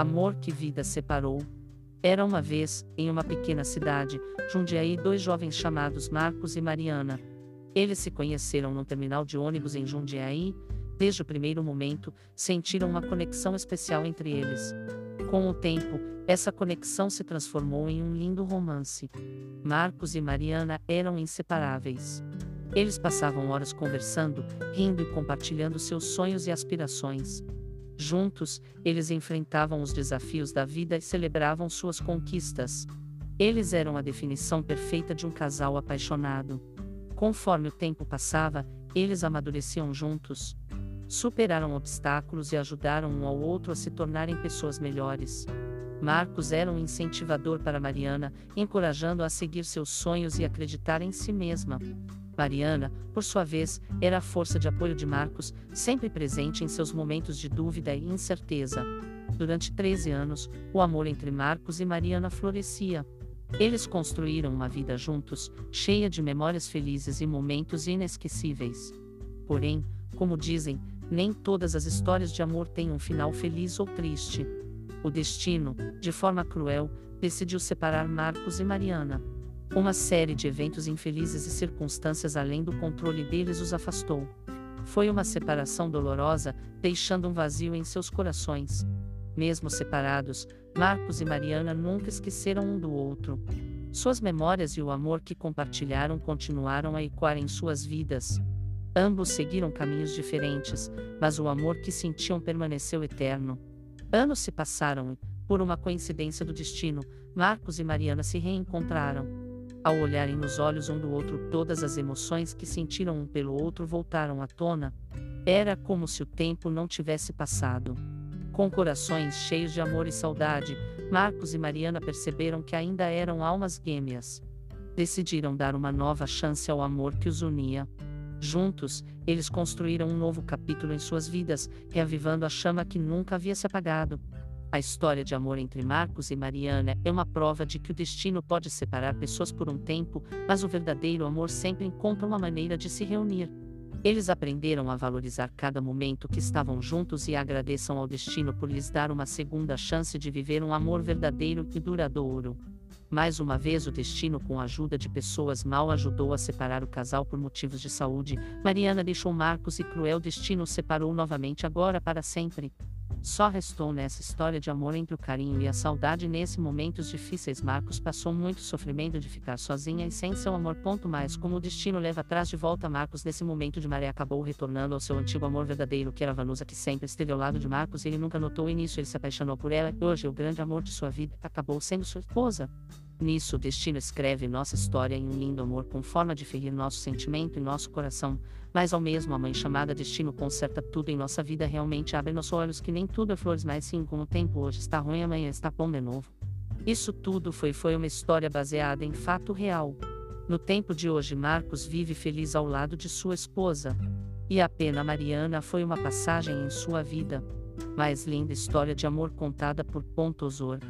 Amor que vida separou. Era uma vez, em uma pequena cidade, Jundiaí, dois jovens chamados Marcos e Mariana. Eles se conheceram num terminal de ônibus em Jundiaí. Desde o primeiro momento, sentiram uma conexão especial entre eles. Com o tempo, essa conexão se transformou em um lindo romance. Marcos e Mariana eram inseparáveis. Eles passavam horas conversando, rindo e compartilhando seus sonhos e aspirações. Juntos, eles enfrentavam os desafios da vida e celebravam suas conquistas. Eles eram a definição perfeita de um casal apaixonado. Conforme o tempo passava, eles amadureciam juntos. Superaram obstáculos e ajudaram um ao outro a se tornarem pessoas melhores. Marcos era um incentivador para Mariana, encorajando-a a seguir seus sonhos e acreditar em si mesma. Mariana, por sua vez, era a força de apoio de Marcos, sempre presente em seus momentos de dúvida e incerteza. Durante 13 anos, o amor entre Marcos e Mariana florescia. Eles construíram uma vida juntos, cheia de memórias felizes e momentos inesquecíveis. Porém, como dizem, nem todas as histórias de amor têm um final feliz ou triste. O destino, de forma cruel, decidiu separar Marcos e Mariana. Uma série de eventos infelizes e circunstâncias além do controle deles os afastou. Foi uma separação dolorosa, deixando um vazio em seus corações. Mesmo separados, Marcos e Mariana nunca esqueceram um do outro. Suas memórias e o amor que compartilharam continuaram a ecoar em suas vidas. Ambos seguiram caminhos diferentes, mas o amor que sentiam permaneceu eterno. Anos se passaram e, por uma coincidência do destino, Marcos e Mariana se reencontraram. Ao olharem nos olhos um do outro, todas as emoções que sentiram um pelo outro voltaram à tona. Era como se o tempo não tivesse passado. Com corações cheios de amor e saudade, Marcos e Mariana perceberam que ainda eram almas gêmeas. Decidiram dar uma nova chance ao amor que os unia. Juntos, eles construíram um novo capítulo em suas vidas, reavivando a chama que nunca havia se apagado. A história de amor entre Marcos e Mariana é uma prova de que o destino pode separar pessoas por um tempo, mas o verdadeiro amor sempre encontra uma maneira de se reunir. Eles aprenderam a valorizar cada momento que estavam juntos e agradeçam ao destino por lhes dar uma segunda chance de viver um amor verdadeiro e duradouro. Mais uma vez, o destino, com a ajuda de pessoas mal, ajudou a separar o casal por motivos de saúde. Mariana deixou Marcos e cruel destino os separou novamente agora para sempre. Só restou nessa história de amor entre o carinho e a saudade nesse momentos difíceis. Marcos passou muito sofrimento de ficar sozinha e sem seu amor. Ponto mais como o destino leva atrás de volta Marcos nesse momento de maré acabou retornando ao seu antigo amor verdadeiro que era Vanusa que sempre esteve ao lado de Marcos ele nunca notou o início ele se apaixonou por ela hoje o grande amor de sua vida acabou sendo sua esposa. Nisso o destino escreve nossa história em um lindo amor com forma de ferir nosso sentimento e nosso coração, mas ao mesmo a mãe chamada destino conserta tudo em nossa vida realmente abre nossos olhos que nem tudo é flores mas sim com o tempo hoje está ruim amanhã está bom de novo. Isso tudo foi foi uma história baseada em fato real. No tempo de hoje Marcos vive feliz ao lado de sua esposa. E a pena Mariana foi uma passagem em sua vida. Mais linda história de amor contada por Pontosor.